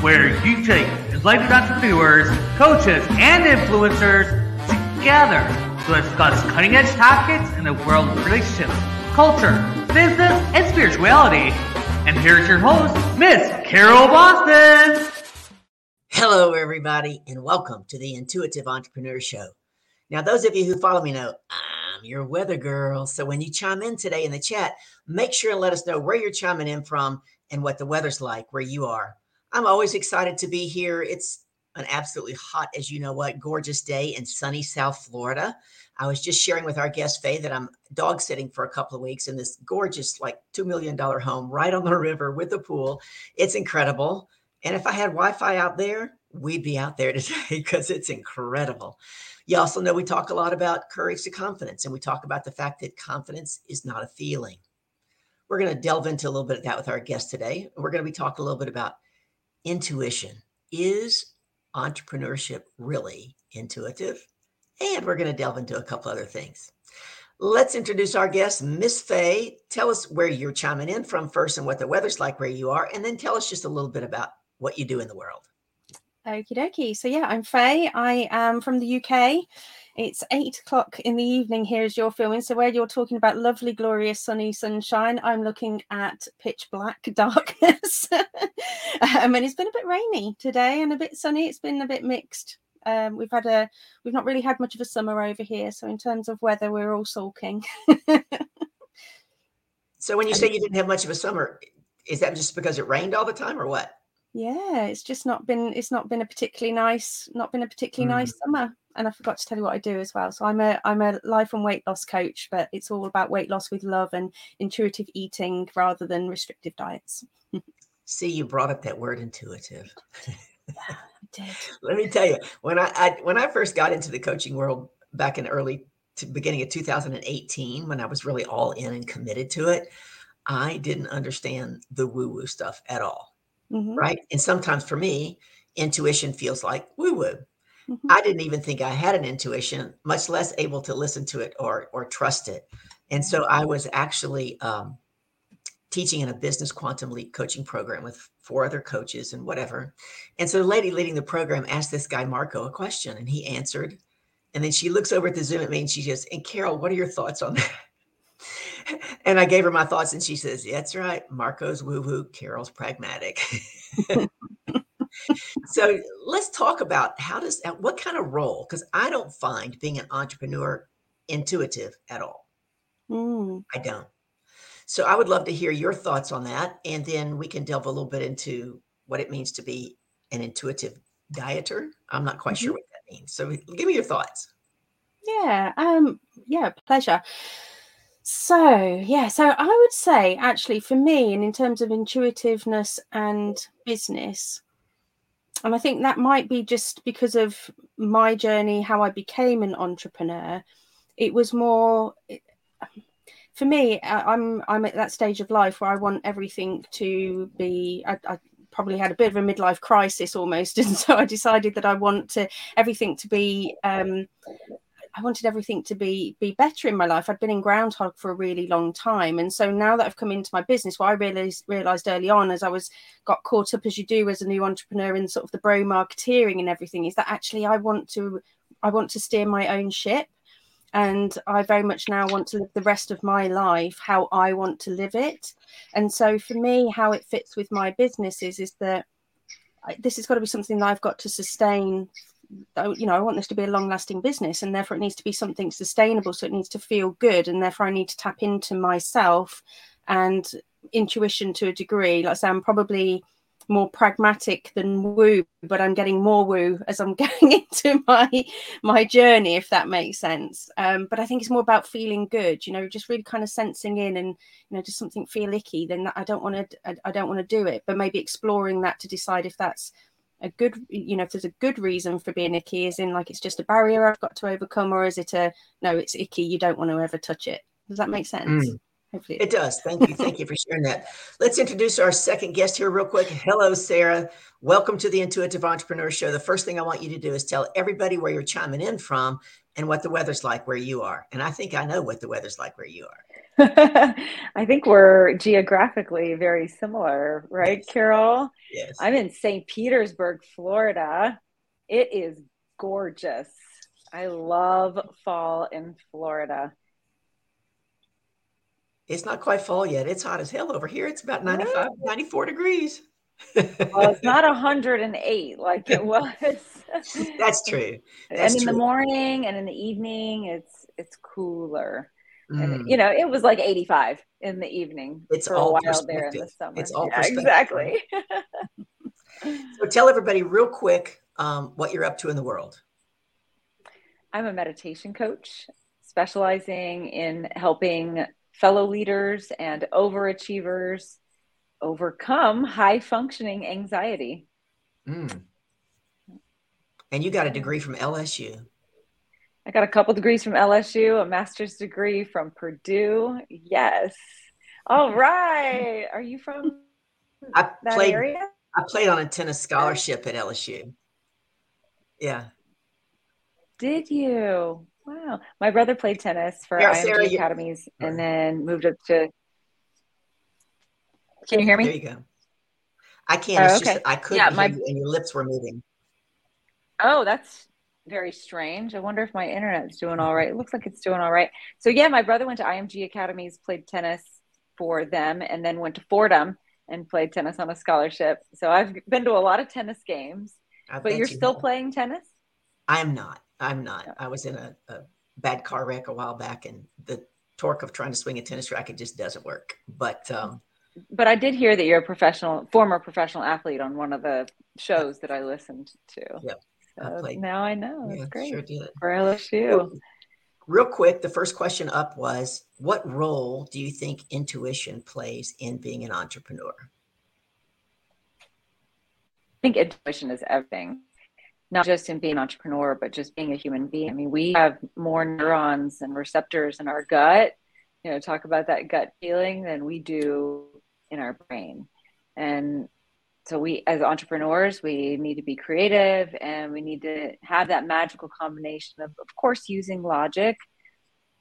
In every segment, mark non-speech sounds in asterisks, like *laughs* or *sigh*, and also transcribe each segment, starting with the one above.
where you take enlightened entrepreneurs, coaches, and influencers together to discuss cutting edge topics in the world of relationships, culture, business, and spirituality. And here's your host, Miss Carol Boston. Hello, everybody, and welcome to the Intuitive Entrepreneur Show. Now, those of you who follow me know I'm your weather girl. So when you chime in today in the chat, make sure and let us know where you're chiming in from and what the weather's like where you are. I'm always excited to be here. It's an absolutely hot, as you know what, gorgeous day in sunny South Florida. I was just sharing with our guest Faye that I'm dog sitting for a couple of weeks in this gorgeous, like $2 million home right on the river with a pool. It's incredible. And if I had Wi Fi out there, we'd be out there *laughs* today because it's incredible. You also know we talk a lot about courage to confidence, and we talk about the fact that confidence is not a feeling. We're going to delve into a little bit of that with our guest today. We're going to be talking a little bit about intuition. Is entrepreneurship really intuitive? And we're going to delve into a couple other things. Let's introduce our guest, Miss Faye. Tell us where you're chiming in from first and what the weather's like where you are, and then tell us just a little bit about what you do in the world. Okie dokie. So, yeah, I'm Faye. I am from the UK. It's eight o'clock in the evening here as you're filming. So, where you're talking about lovely, glorious, sunny sunshine, I'm looking at pitch black *laughs* darkness. um, and it's been a bit rainy today and a bit sunny. It's been a bit mixed. Um, we've had a, we've not really had much of a summer over here. So, in terms of weather, we're all sulking. *laughs* so, when you say you didn't have much of a summer, is that just because it rained all the time or what? Yeah it's just not been it's not been a particularly nice not been a particularly mm. nice summer and i forgot to tell you what i do as well so i'm a i'm a life and weight loss coach but it's all about weight loss with love and intuitive eating rather than restrictive diets *laughs* see you brought up that word intuitive yeah, did. *laughs* let me tell you when I, I when i first got into the coaching world back in early to beginning of 2018 when i was really all in and committed to it i didn't understand the woo woo stuff at all mm-hmm. right? And sometimes for me, intuition feels like woo woo. Mm-hmm. I didn't even think I had an intuition, much less able to listen to it or or trust it. And so I was actually um, teaching in a business quantum leap coaching program with four other coaches and whatever. And so the lady leading the program asked this guy Marco a question, and he answered. And then she looks over at the Zoom at me and she says, "And Carol, what are your thoughts on that?" *laughs* and I gave her my thoughts, and she says, That's right. Marco's woo woo, Carol's pragmatic. *laughs* so let's talk about how does what kind of role, because I don't find being an entrepreneur intuitive at all. Mm. I don't. So I would love to hear your thoughts on that. And then we can delve a little bit into what it means to be an intuitive dieter. I'm not quite mm-hmm. sure what that means. So give me your thoughts. Yeah, um, yeah, pleasure. So, yeah, so I would say actually for me, and in terms of intuitiveness and business, and I think that might be just because of my journey, how I became an entrepreneur. It was more for me. I'm I'm at that stage of life where I want everything to be. I, I probably had a bit of a midlife crisis almost, *laughs* and so I decided that I want to everything to be um, I wanted everything to be be better in my life. I'd been in groundhog for a really long time, and so now that I've come into my business, what I realized realized early on as I was got caught up as you do as a new entrepreneur in sort of the bro marketeering and everything is that actually I want to I want to steer my own ship, and I very much now want to live the rest of my life how I want to live it. And so for me, how it fits with my businesses is that this has got to be something that I've got to sustain you know, I want this to be a long lasting business and therefore it needs to be something sustainable. So it needs to feel good. And therefore I need to tap into myself and intuition to a degree. Like I say, I'm probably more pragmatic than woo, but I'm getting more woo as I'm *laughs* going into my my journey, if that makes sense. Um, but I think it's more about feeling good, you know, just really kind of sensing in and you know, does something feel icky? Then I don't want to I, I don't want to do it, but maybe exploring that to decide if that's a good you know if there's a good reason for being icky is in like it's just a barrier i've got to overcome or is it a no it's icky you don't want to ever touch it. Does that make sense? Mm. hopefully it does. Thank you. Thank you for sharing that. Let's introduce our second guest here real quick. Hello sarah. Welcome to the intuitive entrepreneur show. The first thing i want you to do is tell everybody where you're chiming in from and what the weather's like where you are. And i think i know what the weather's like where you are *laughs* I think we're geographically very similar, right, yes. Carol? Yes. I'm in St. Petersburg, Florida. It is gorgeous. I love fall in Florida. It's not quite fall yet. It's hot as hell over here. It's about 95, 94 degrees. well, it's not *laughs* 108 like it was. That's true. That's and in true. the morning and in the evening, it's it's cooler. Mm. You know, it was like 85 in the evening it's for a while there in the summer. It's all yeah, exactly. *laughs* so tell everybody real quick um, what you're up to in the world. I'm a meditation coach specializing in helping fellow leaders and overachievers overcome high functioning anxiety. Mm. And you got a degree from LSU. I got a couple degrees from LSU, a master's degree from Purdue. Yes. All mm-hmm. right. Are you from I that played, area? I played on a tennis scholarship at LSU. Yeah. Did you? Wow. My brother played tennis for Yeah, IMG Sarah, academies and then moved up to. Can you hear me? There you go. I can't. Oh, it's just okay. that I couldn't Yeah, hear my- you and your lips were moving. Oh, that's very strange. I wonder if my internet's doing all right. It looks like it's doing all right. So yeah, my brother went to IMG academies, played tennis for them, and then went to Fordham and played tennis on a scholarship. So I've been to a lot of tennis games. I But you're you still have. playing tennis? I'm not. I'm not. I was in a, a bad car wreck a while back, and the torque of trying to swing a tennis racket just doesn't work. But um, But I did hear that you're a professional, former professional athlete on one of the shows that I listened to. Yep. I uh, played- now I know. That's yeah, great sure did. for LSU. Real quick, the first question up was What role do you think intuition plays in being an entrepreneur? I think intuition is everything, not just in being an entrepreneur, but just being a human being. I mean, we have more neurons and receptors in our gut, you know, talk about that gut feeling than we do in our brain. And so we as entrepreneurs, we need to be creative and we need to have that magical combination of of course using logic,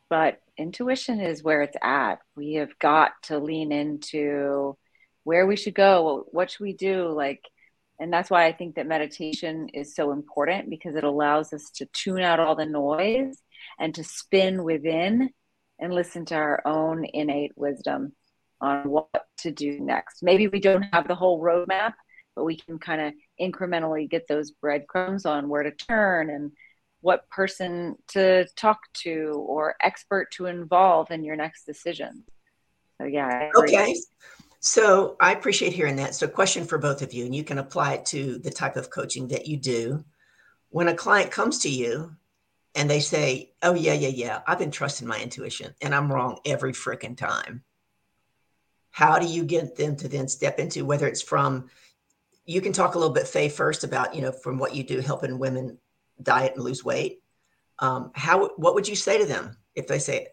but intuition is where it's at. We have got to lean into where we should go, what should we do like and that's why I think that meditation is so important because it allows us to tune out all the noise and to spin within and listen to our own innate wisdom on what to do next. Maybe we don't have the whole roadmap, but we can kind of incrementally get those breadcrumbs on where to turn and what person to talk to or expert to involve in your next decision. So, yeah. Okay. So I appreciate hearing that. So, question for both of you, and you can apply it to the type of coaching that you do. When a client comes to you and they say, Oh, yeah, yeah, yeah, I've been trusting my intuition and I'm wrong every freaking time. How do you get them to then step into whether it's from, you can talk a little bit, Faye, first about, you know, from what you do helping women diet and lose weight. Um, how, what would you say to them if they say,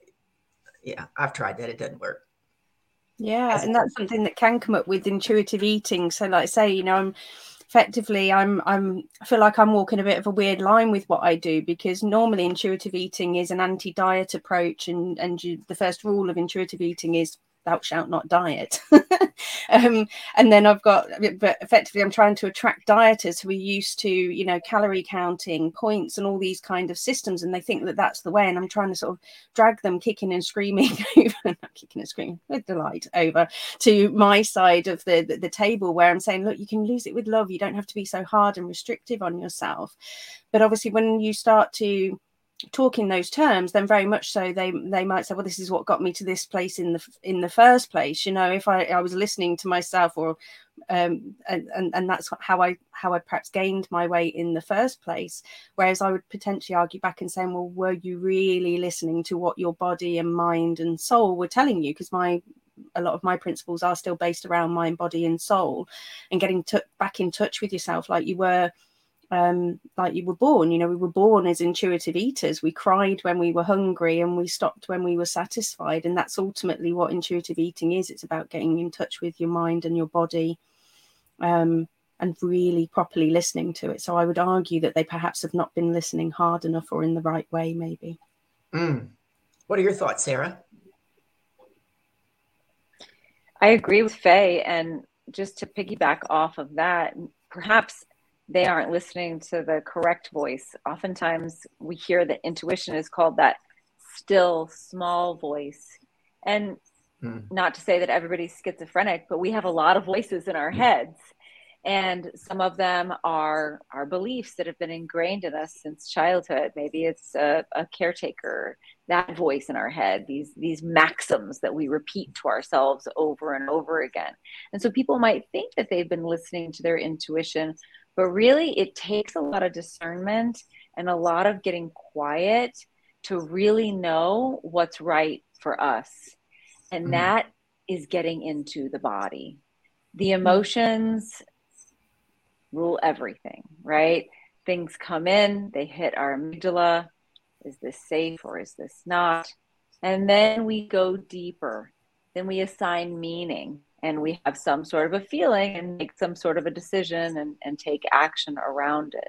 Yeah, I've tried that, it doesn't work? Yeah, As and that's something that can come up with intuitive eating. So, like I say, you know, I'm effectively, I'm, I'm, I feel like I'm walking a bit of a weird line with what I do because normally intuitive eating is an anti-diet approach, and and you, the first rule of intuitive eating is thou shalt not diet. *laughs* um, and then I've got, but effectively, I'm trying to attract dieters who are used to, you know, calorie counting, points, and all these kind of systems, and they think that that's the way. And I'm trying to sort of drag them kicking and screaming *laughs* over, not kicking and screaming with delight over to my side of the, the the table, where I'm saying, look, you can lose it with love. You don't have to be so hard and restrictive on yourself. But obviously, when you start to talk in those terms then very much so they they might say well this is what got me to this place in the in the first place. You know if i i was listening to myself or um and and, and that's how i how i perhaps gained my way in the first place. Whereas i would potentially argue back and saying well were you really listening to what your body and mind and soul were telling you? Because my a lot of my principles are still based around mind body and soul. And getting t- back in touch with yourself like you were um, like you were born. You know, we were born as intuitive eaters. We cried when we were hungry and we stopped when we were satisfied. And that's ultimately what intuitive eating is. It's about getting in touch with your mind and your body um, and really properly listening to it. So I would argue that they perhaps have not been listening hard enough or in the right way, maybe. Mm. What are your thoughts, Sarah? I agree with Faye. And just to piggyback off of that, perhaps they aren't listening to the correct voice. Oftentimes we hear that intuition is called that still small voice. And mm. not to say that everybody's schizophrenic, but we have a lot of voices in our mm. heads. And some of them are our beliefs that have been ingrained in us since childhood. Maybe it's a, a caretaker, that voice in our head, these these maxims that we repeat to ourselves over and over again. And so people might think that they've been listening to their intuition, but really it takes a lot of discernment and a lot of getting quiet to really know what's right for us. And mm-hmm. that is getting into the body. The mm-hmm. emotions rule everything, right? Things come in, they hit our amygdala. Is this safe or is this not? And then we go deeper. Then we assign meaning and we have some sort of a feeling and make some sort of a decision and, and take action around it.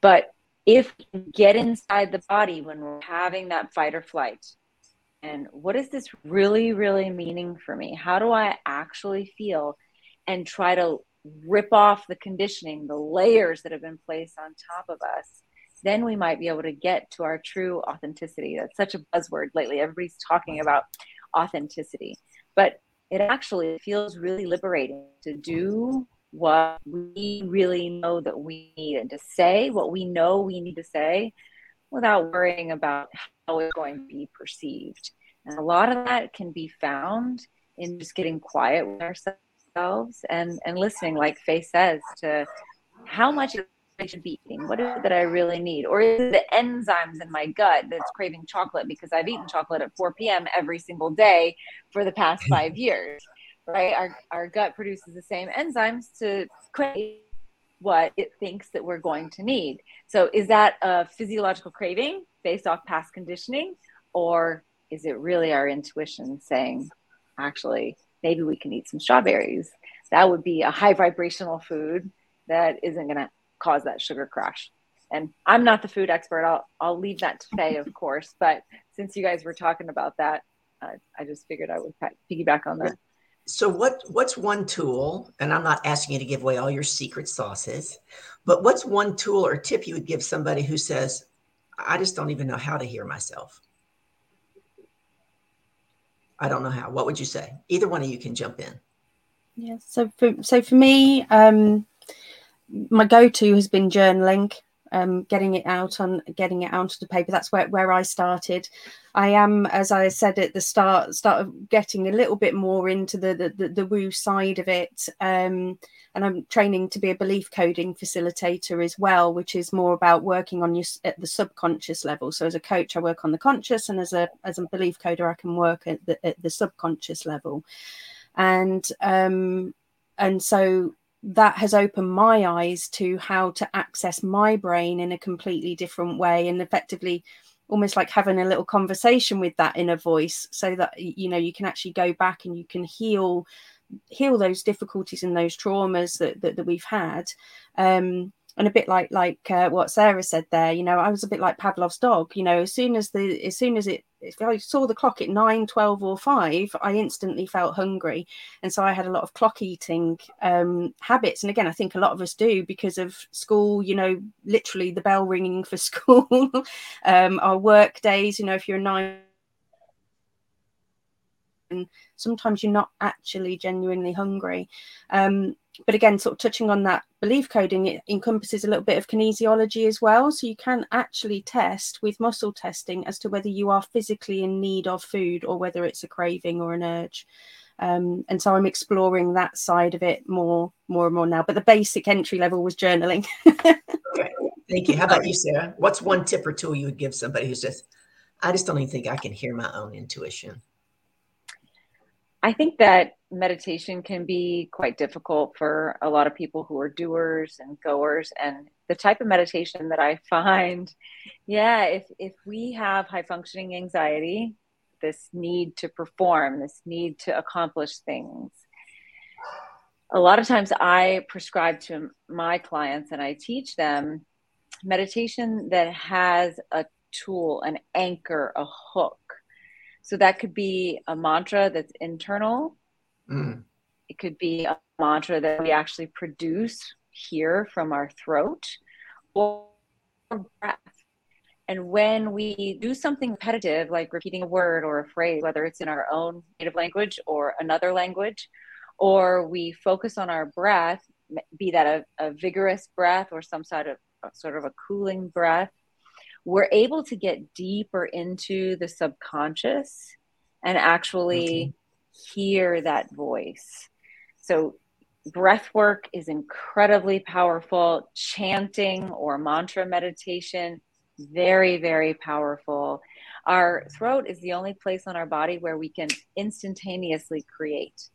But if we get inside the body when we're having that fight or flight, and what is this really, really meaning for me? How do I actually feel? And try to rip off the conditioning, the layers that have been placed on top of us, then we might be able to get to our true authenticity. That's such a buzzword lately. Everybody's talking about authenticity. But it actually feels really liberating to do what we really know that we need and to say what we know we need to say without worrying about how it's going to be perceived. And a lot of that can be found in just getting quiet with ourselves and, and listening, like Faye says, to how much I should be eating? What is it that I really need? Or is it the enzymes in my gut that's craving chocolate because I've eaten chocolate at 4 p.m. every single day for the past *laughs* five years? Right? Our, our gut produces the same enzymes to crave what it thinks that we're going to need. So, is that a physiological craving based off past conditioning? Or is it really our intuition saying, actually, maybe we can eat some strawberries? That would be a high vibrational food that isn't going to cause that sugar crash. And I'm not the food expert. I'll I'll leave that to Faye, of course. But since you guys were talking about that, uh, I just figured I would piggyback on that. So what what's one tool? And I'm not asking you to give away all your secret sauces, but what's one tool or tip you would give somebody who says, "I just don't even know how to hear myself." I don't know how. What would you say? Either one of you can jump in. Yeah. So for so for me, um, my go-to has been journaling um, getting it out on getting it onto the paper. That's where, where i started. I am as i said at the start start of getting a little bit more into the the, the, the woo side of it um, and i'm training to be a belief coding facilitator as well which is more about working on your at the subconscious level. So as a coach i work on the conscious and as a as a belief coder i can work at the, at the subconscious level. And um and so that has opened my eyes to how to access my brain in a completely different way and effectively almost like having a little conversation with that inner voice so that you know you can actually go back and you can heal heal those difficulties and those traumas that that, that we've had um and a bit like like uh, what Sarah said there, you know, I was a bit like Pavlov's dog. You know, as soon as the as soon as it if I saw the clock at 9, 12 or 5, I instantly felt hungry. And so I had a lot of clock eating um, habits. And again, I think a lot of us do because of school, you know, literally the bell ringing for *laughs* school, um, our work days, you know, if you're a nine and sometimes you're not actually genuinely hungry. Um, but again, sort of touching on that belief coding, it encompasses a little bit of kinesiology as well. So you can actually test with muscle testing as to whether you are physically in need of food or whether it's a craving or an urge. Um, and so I'm exploring that side of it more, more and more now. But the basic entry level was journaling. okay. *laughs* Thank you. How about you, Sarah? What's one tip or tool you would give somebody who's just, I just don't even think I can hear my own intuition? I think that meditation can be quite difficult for a lot of people who are doers and goers. And the type of meditation that I find, yeah, if, if we have high functioning anxiety, this need to perform, this need to accomplish things, a lot of times I prescribe to my clients and I teach them meditation that has a tool, an anchor, a hook so that could be a mantra that's internal Mm. It could be a mantra that we actually produce here from our throat or breath. And when we do something repetitive, like repeating a word or a phrase, whether it's in our own native language or another language, or we focus on our breath, be that a, a vigorous breath or some sort of sort of a cooling breath, we're able to get deeper into the subconscious and actually hear that voice. So breath work is incredibly powerful. Chanting or mantra meditation, very, very powerful. Our throat is the only place on our body where we can instantaneously create.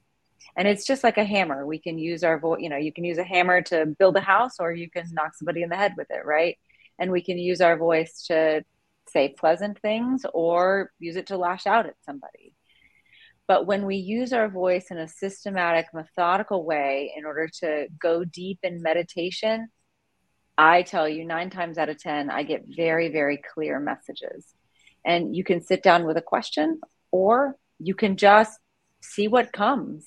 And it's just like a hammer. We can use our voice, you know, you can use a hammer to build a house or you can knock somebody in the head with it, right? And we can use our voice to say pleasant things or use it to lash out at somebody. But when we use our voice in a systematic, methodical way in order to go deep in meditation, I tell you, nine times out of 10, I get very, very clear messages. And you can sit down with a question or you can just see what comes.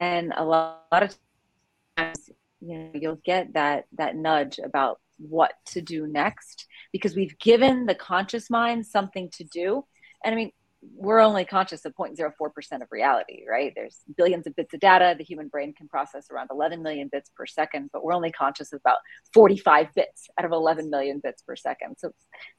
And, a lot, of times, you know, you'll get that that nudge about what to do next because we've given the conscious mind something to do. And I mean, we're only conscious of 0.04% of reality, right? There's billions of bits of data. The human brain can process around 11 million bits per second, but we're only conscious of about 45 bits out of 11 million bits per second. So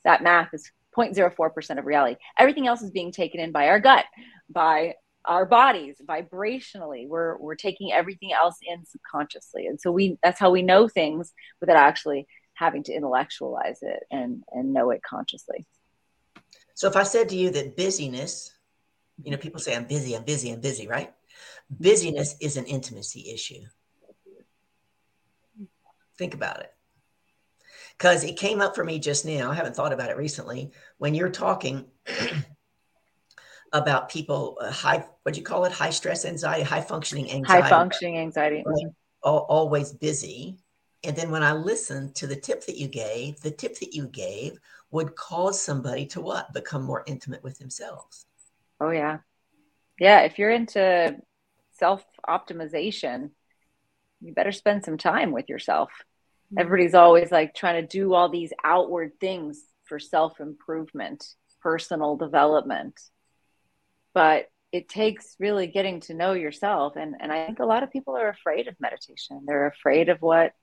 that math is 0.04% of reality. Everything else is being taken in by our gut, by our bodies vibrationally. We're, we're taking everything else in subconsciously. And so we, that's how we know things without actually having to intellectualize it and, and know it consciously. So if I said to you that busyness, you know, people say I'm busy, I'm busy, I'm busy, right? Busyness is an intimacy issue. Think about it. Because it came up for me just now. I haven't thought about it recently. When you're talking *clears throat* about people, uh, high, what do you call it? High stress anxiety, high functioning anxiety. High functioning anxiety. Right? Always busy. And then when I listened to the tip that you gave, the tip that you gave would cause somebody to what? Become more intimate with themselves. Oh, yeah. Yeah. If you're into self optimization, you better spend some time with yourself. Mm-hmm. Everybody's always like trying to do all these outward things for self improvement, personal development. But it takes really getting to know yourself. And, and I think a lot of people are afraid of meditation. They're afraid of what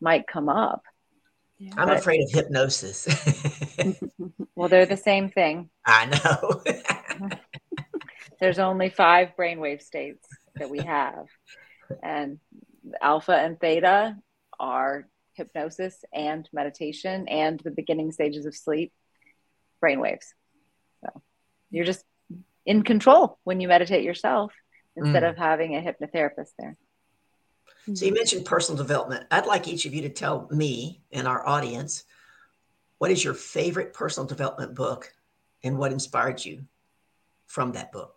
might come up. Yeah. I'm but, afraid of hypnosis. *laughs* well, they're the same thing. I know. *laughs* There's only five brainwave states that we have, and alpha and theta are hypnosis and meditation and the beginning stages of sleep brainwaves. So you're just in control when you meditate yourself instead mm. of having a hypnotherapist there. So you mentioned personal development. I'd like each of you to tell me and our audience what is your favorite personal development book and what inspired you from that book?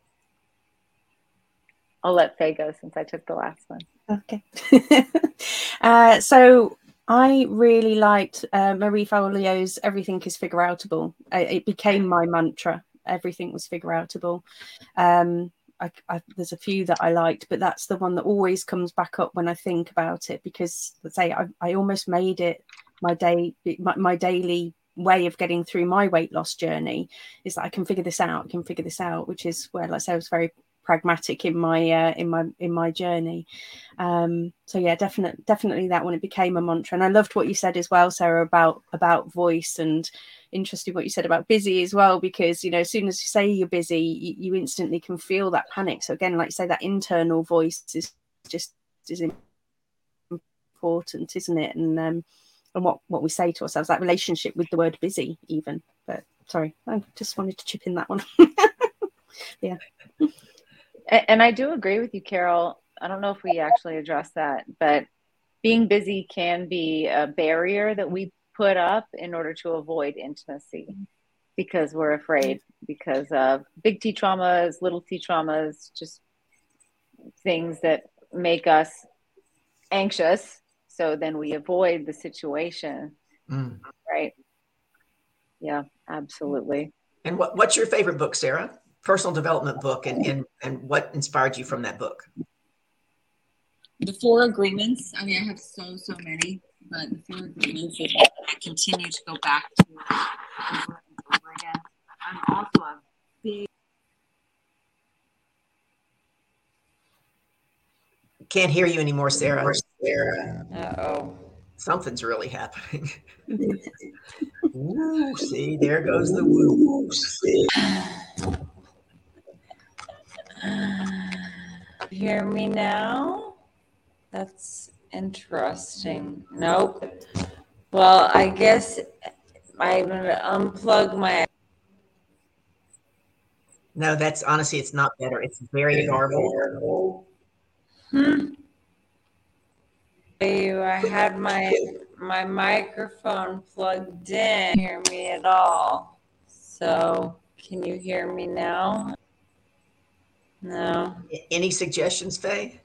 I'll let Faye go since I took the last one. Okay. *laughs* uh, so I really liked uh, Marie Forleo's Everything is Figure Outable. it became my mantra. Everything was figure outable. Um, I, I, there's a few that I liked, but that's the one that always comes back up when I think about it because let's say I, I almost made it my day my, my daily way of getting through my weight loss journey is that I can figure this out, I can figure this out, which is where, like I say, I was very pragmatic in my uh, in my in my journey. Um, so yeah, definitely definitely that one. It became a mantra, and I loved what you said as well, Sarah, about about voice and interesting what you said about busy as well, because you know as soon as you say you're busy, you, you instantly can feel that panic. So again, like you say, that internal voice is just is important, isn't it? And um, and what what we say to ourselves, that relationship with the word busy, even. But sorry, I just wanted to chip in that one. *laughs* yeah. And I do agree with you, Carol. I don't know if we actually addressed that, but being busy can be a barrier that we put up in order to avoid intimacy because we're afraid because of big T traumas, little T traumas, just things that make us anxious. So then we avoid the situation. Mm. Right. Yeah, absolutely. And what, what's your favorite book, Sarah? Personal development book and, and, and what inspired you from that book? The Four Agreements. I mean, I have so, so many, but the Four Agreements that I continue to go back to over and over again. I'm also a big Can't hear you anymore, Sarah. Uh oh. Something's really happening. *laughs* Woo, see, there goes the woo. *laughs* Hear me now? That's interesting. Nope. Well, I guess I'm gonna unplug my. No, that's honestly, it's not better. It's very garbled. Hmm. I had my my microphone plugged in. Hear me at all? So, can you hear me now? No. Any suggestions, Faye?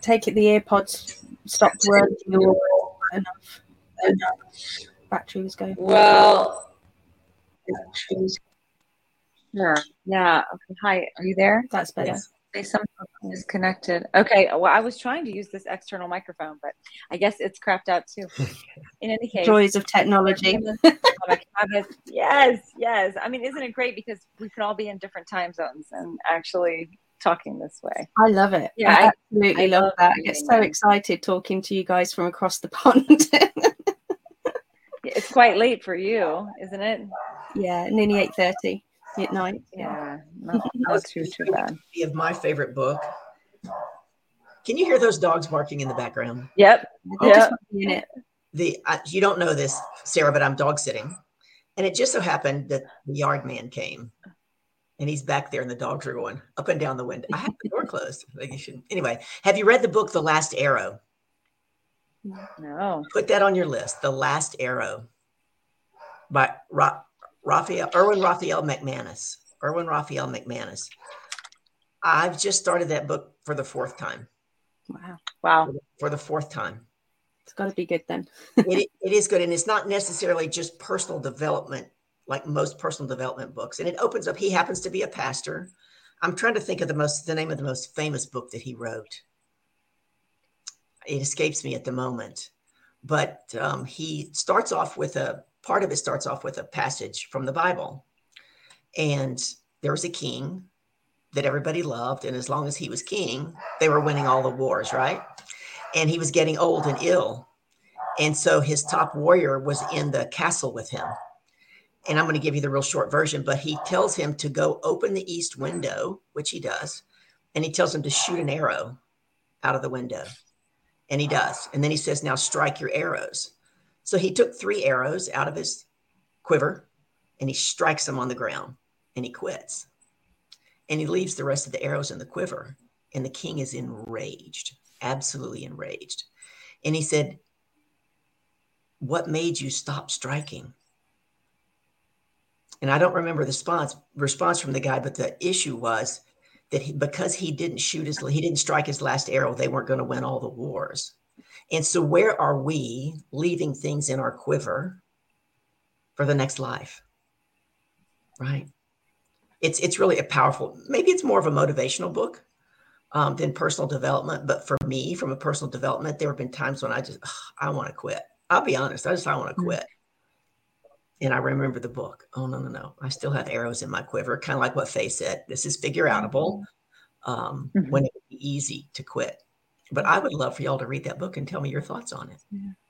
Take it the AirPods stopped working or enough. Enough. Battery was going. Well, sure. Yeah. Okay. Hi. Are you there? That's better. Yes. Say something hmm. disconnected. Okay. Well, I was trying to use this external microphone, but I guess it's crapped out too. In any case, Joys of technology. *laughs* Yes, yes. I mean, isn't it great because we can all be in different time zones and actually talking this way? I love it. Yeah, I I- absolutely I love, love that. I get so excited talking to you guys from across the pond. *laughs* It's quite late for you, isn't it? yeah, nearly eight thirty at night. Yeah, not, not too too bad. Of my favorite book. Can you hear those dogs barking in the background? Yep. They're Yeah. just not in it. The uh, you don't know this, Sarah, but I'm dog sitting, and it just so happened that the yard man came, and he's back there, and the dogs are going up and down the window. I have the door closed. Like you should. Anyway, have you read the book The Last Arrow? No. Put that on your list. The Last Arrow by Ra- Raphael Erwin Raphael McManus. Erwin Raphael McManus. I've just started that book for the fourth time. Wow, Wow. For the fourth time. it's got to be good then. *laughs* it, it is good and it's not necessarily just personal development like most personal development books and it opens up he happens to be a pastor i'm trying to think of the most the name of the most famous book that he wrote it escapes me at the moment but um, he starts off with a part of it starts off with a passage from the bible and there was a king that everybody loved and as long as he was king they were winning all the wars right and he was getting old and ill and so his top warrior was in the castle with him. And I'm going to give you the real short version, but he tells him to go open the east window, which he does. And he tells him to shoot an arrow out of the window. And he does. And then he says, Now strike your arrows. So he took three arrows out of his quiver and he strikes them on the ground and he quits. And he leaves the rest of the arrows in the quiver. And the king is enraged, absolutely enraged. And he said, what made you stop striking? And I don't remember the response response from the guy, but the issue was that he, because he didn't shoot his he didn't strike his last arrow, they weren't going to win all the wars. And so, where are we leaving things in our quiver for the next life? Right. It's it's really a powerful. Maybe it's more of a motivational book um, than personal development. But for me, from a personal development, there have been times when I just "Ugh, I want to quit. I'll be honest. I just I want to Mm. quit. And I remember the book. Oh no no no! I still have arrows in my quiver. Kind of like what Faye said. This is figure outable. Um, Mhm. When it would be easy to quit. But I would love for y'all to read that book and tell me your thoughts on it.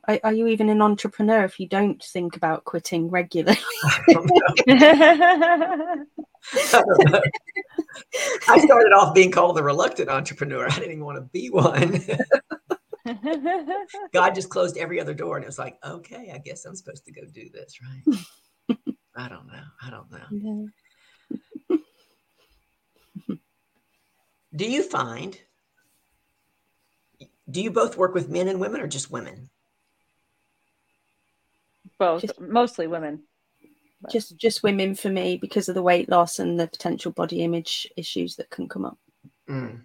Are, are you even an entrepreneur if you don't think about quitting regularly? I don't know. I don't know. I started off being called the reluctant entrepreneur. I didn't even want to be one. *laughs* God just closed every other door, and it was like, okay, I guess I'm supposed to go do this, right? *laughs* I don't know. I don't know. Yeah. Do you find? Do you both work with men and women, or just women? Both, Just- mostly women. Just just women for me because of the weight loss and the potential body image issues that can come up. Mm.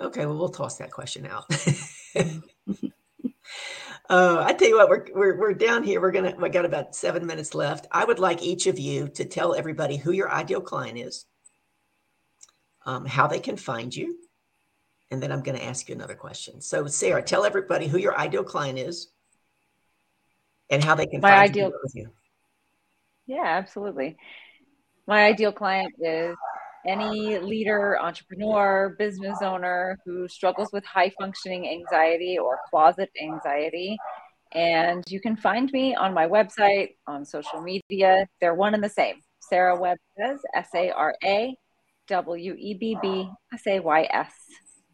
Okay, well, we'll toss that question out. Uh, *laughs* I tell you what, we're, we're, we're down here. We're going to, we got about seven minutes left. I would like each of you to tell everybody who your ideal client is, um, how they can find you. And then I'm going to ask you another question. So, Sarah, tell everybody who your ideal client is and how they can My find ideal- you. with you. Yeah, absolutely. My ideal client is any leader, entrepreneur, business owner who struggles with high functioning anxiety or closet anxiety. And you can find me on my website, on social media. They're one and the same. Sarah Webb says, S A R A W E B B S A Y S.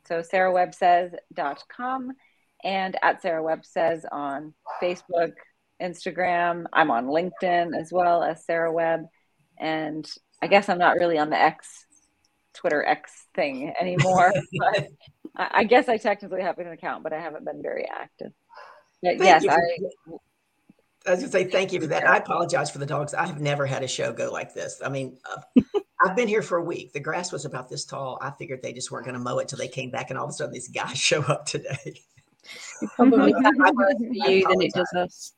So sarahwebbsays.com and at Sarah Webb Says on Facebook, Instagram. I'm on LinkedIn as well as Sarah Webb. And I guess I'm not really on the X, Twitter X thing *laughs* anymore. but I, guess I technically have an account, but I haven't been very active. But Thank yes, I, I was going to say thank you for that. I apologize for the dogs. I have never had a show go like this. I mean, uh, I've been here for a week. The grass was about this tall. I figured they just weren't going to mow it till they came back, and all of a sudden these guys *laughs* show up today. Probably that worse for you than it does us.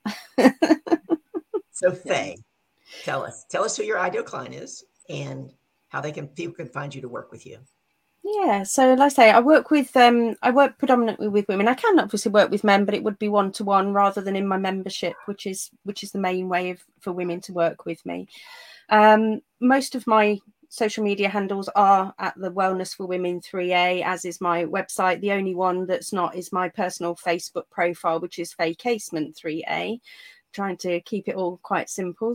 So, *laughs* Faye, tell us, tell us who your ideal client is and how they can people can find you to work with you. Yeah, so like I say, I work with um I work predominantly with women. I can obviously work with men, but it would be one to one rather than in my membership, which is which is the main way of for women to work with me. Um, most of my social media handles are at the Wellness for Women 3A, as is my website. The only one that's not is my personal Facebook profile, which is Faye Casement 3A. Trying to keep it all quite simple.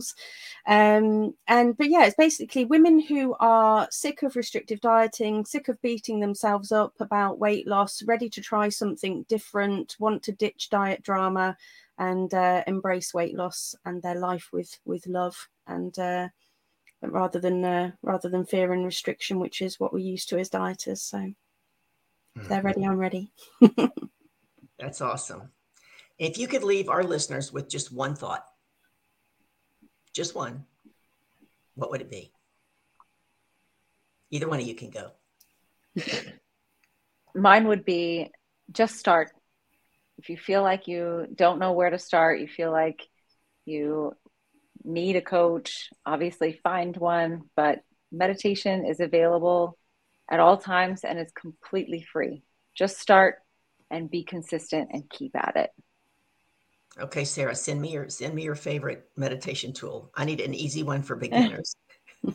Um, and but yeah, it's basically women who are sick of restrictive dieting, sick of beating themselves up about weight loss, ready to try something different, want to ditch diet drama and uh, embrace weight loss and their life with with love and uh, rather than uh, rather than fear and restriction, which is what we're used to as dieters. So if they're ready, I'm ready. *laughs* That's awesome. If you could leave our listeners with just one thought, just one, what would it be? Either one of you can go. *laughs* mine would be just start. If you feel like you don't know where to start, you feel like you need a coach, obviously find one, but meditation is available at all times and it's completely free. Just start and be consistent and keep at it. Okay, Sarah, send me your send me your favorite meditation tool. I need an easy one for beginners. *laughs*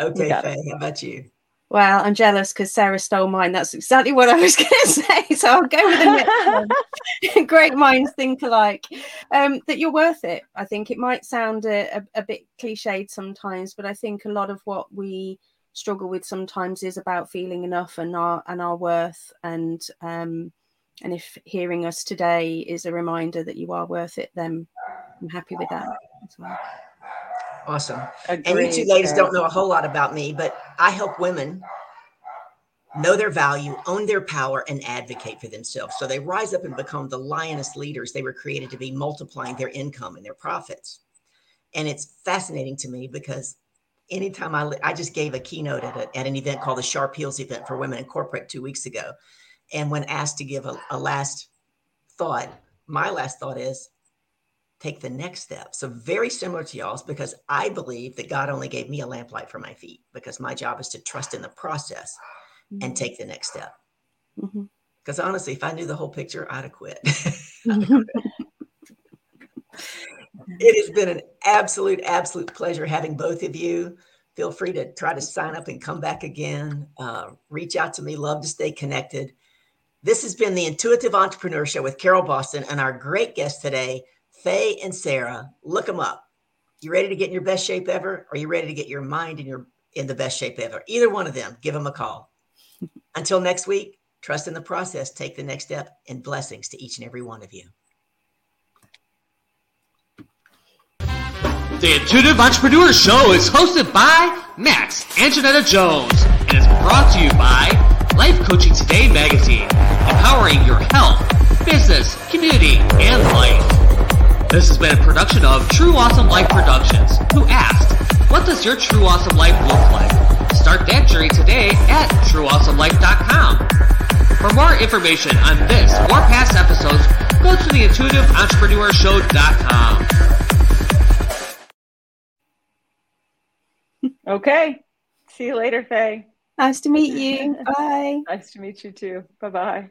okay, Faye, how about you? Well, I'm jealous because Sarah stole mine. That's exactly what I was *laughs* going to say. So I'll go with the next one. *laughs* Great minds think alike. Um, that you're worth it. I think it might sound a, a, a bit cliched sometimes, but I think a lot of what we struggle with sometimes is about feeling enough and our and our worth. And um, and if hearing us today is a reminder that you are worth it, then I'm happy with that as well. Awesome. And you two ladies Sarah. don't know a whole lot about me, but I help women know their value, own their power, and advocate for themselves. So they rise up and become the lioness leaders they were created to be, multiplying their income and their profits. And it's fascinating to me because anytime I, I just gave a keynote at, a, at an event called the Sharp Heels event for women in corporate two weeks ago. And when asked to give a, a last thought, my last thought is take the next step. So very similar to y'all's because I believe that God only gave me a lamplight for my feet because my job is to trust in the process and take the next step. Mhm. Because honestly, if I knew the whole picture, I'd have quit. *laughs* *laughs* it has been an absolute, absolute pleasure having both of you. Feel free to try to sign up and come back again. Uh, reach out to me. Love to stay connected. This has been the Intuitive Entrepreneur Show with Carol Boston and our great guest today, Faye and Sarah. Look them up. You ready to get in your best shape ever? Or are you ready to get your mind in your in the best shape ever? Either one of them, give them a call. *laughs* Until next week, trust in the process, take the next step, and blessings to each and every one of you. The Intuitive Entrepreneur Show is hosted by Max and Janetta Jones and is brought to you by Life Coaching Today magazine, empowering your health, business, community, and life. This has been a production of True Awesome Life Productions, who asked, What does your true awesome life look like? Start that journey today at trueawesomelife.com. For more information on this or past episodes, go to theintuitiveentrepreneurshow.com. Okay. See you later, Faye. Nice to meet you. *laughs* Bye. Nice to meet you too. Bye bye.